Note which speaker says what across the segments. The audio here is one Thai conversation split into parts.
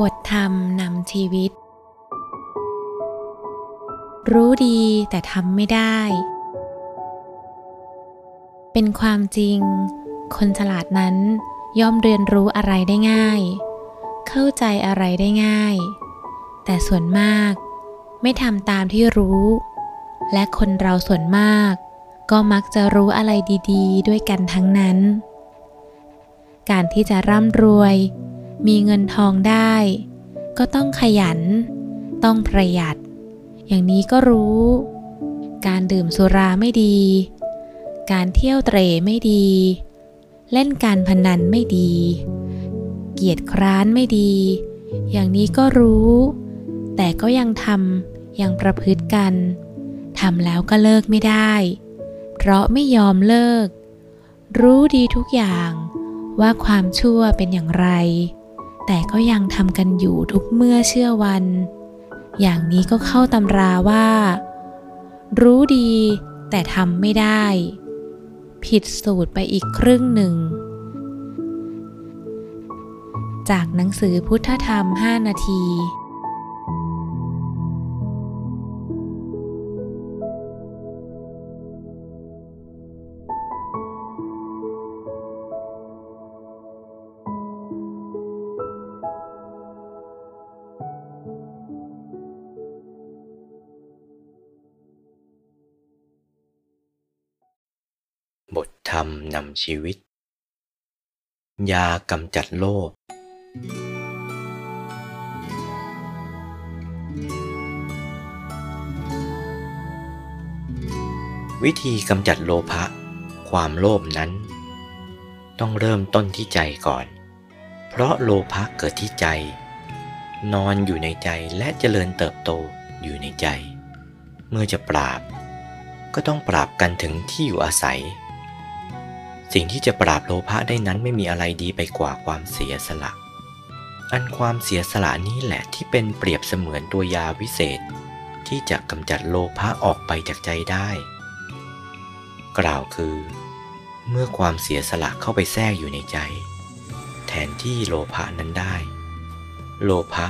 Speaker 1: บทธรรมนำชีวิต รู้ดีแต่ทำไม่ได้ เป็นความจริง คนฉลาดนั้นย่อมเรียนรู้อะไรได้ง่าย เข้าใจอะไรได้ง่าย แต่ส่วนมากไม่ทำตามที่รู้ และคนเราส่วนมาก ก็มักจะรู้อะไรดี ๆ ด้วยกันทั้งนั้น การที่จะร่ำรวย มีเงินทองได้ ก็ต้องขยัน ต้องประหยัด อย่างนี้ก็รู้ การดื่มสุราไม่ดี การเที่ยวเตร่ไม่ดี เล่นการพนันไม่ดี เกียรติคร้านไม่ดี อย่างนี้ก็รู้ แต่ก็ยังทำยังประพฤติกันทำแล้วก็เลิกไม่ได้ เพราะไม่ยอมเลิก รู้ดีทุกอย่างว่าความชั่วเป็นอย่างไร แต่ก็ยังทำกันอยู่ทุกเมื่อเชื่อวัน อย่างนี้ก็เข้าตำราว่า รู้ดีแต่ทำไม่ได้ ผิดสูตรไปอีกครึ่งหนึ่ง จากหนังสือพุทธธรรม 5 นาที
Speaker 2: บทธรรมนำชีวิต ยากำจัดโลภ วิธีกำจัดโลภะ ความโลภนั้น ต้องเริ่มต้นที่ใจก่อน เพราะโลภะเกิดที่ใจ นอนอยู่ในใจและเจริญเติบโตอยู่ในใจ เมื่อจะปราบ ก็ต้องปราบกันถึงที่อยู่อาศัย สิ่งที่จะปราบโลภะได้นั้นไม่มีอะไรดีไปกว่าความเสียสละ อันความเสียสละนี้แหละที่เป็นเปรียบเสมือนตัวยาวิเศษ ที่จะกำจัดโลภะออกไปจากใจได้ กล่าวคือ เมื่อความเสียสละเข้าไปแทรกอยู่ในใจ แทนที่โลภะนั้นได้ โลภะ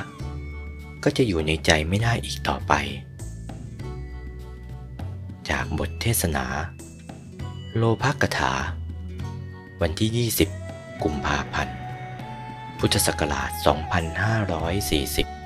Speaker 2: ก็จะอยู่ในใจไม่ได้อีกต่อไป จากบทเทศนา โลภกถา วันที่ 20 กุมภาพันธ์ พุทธศักราช 2540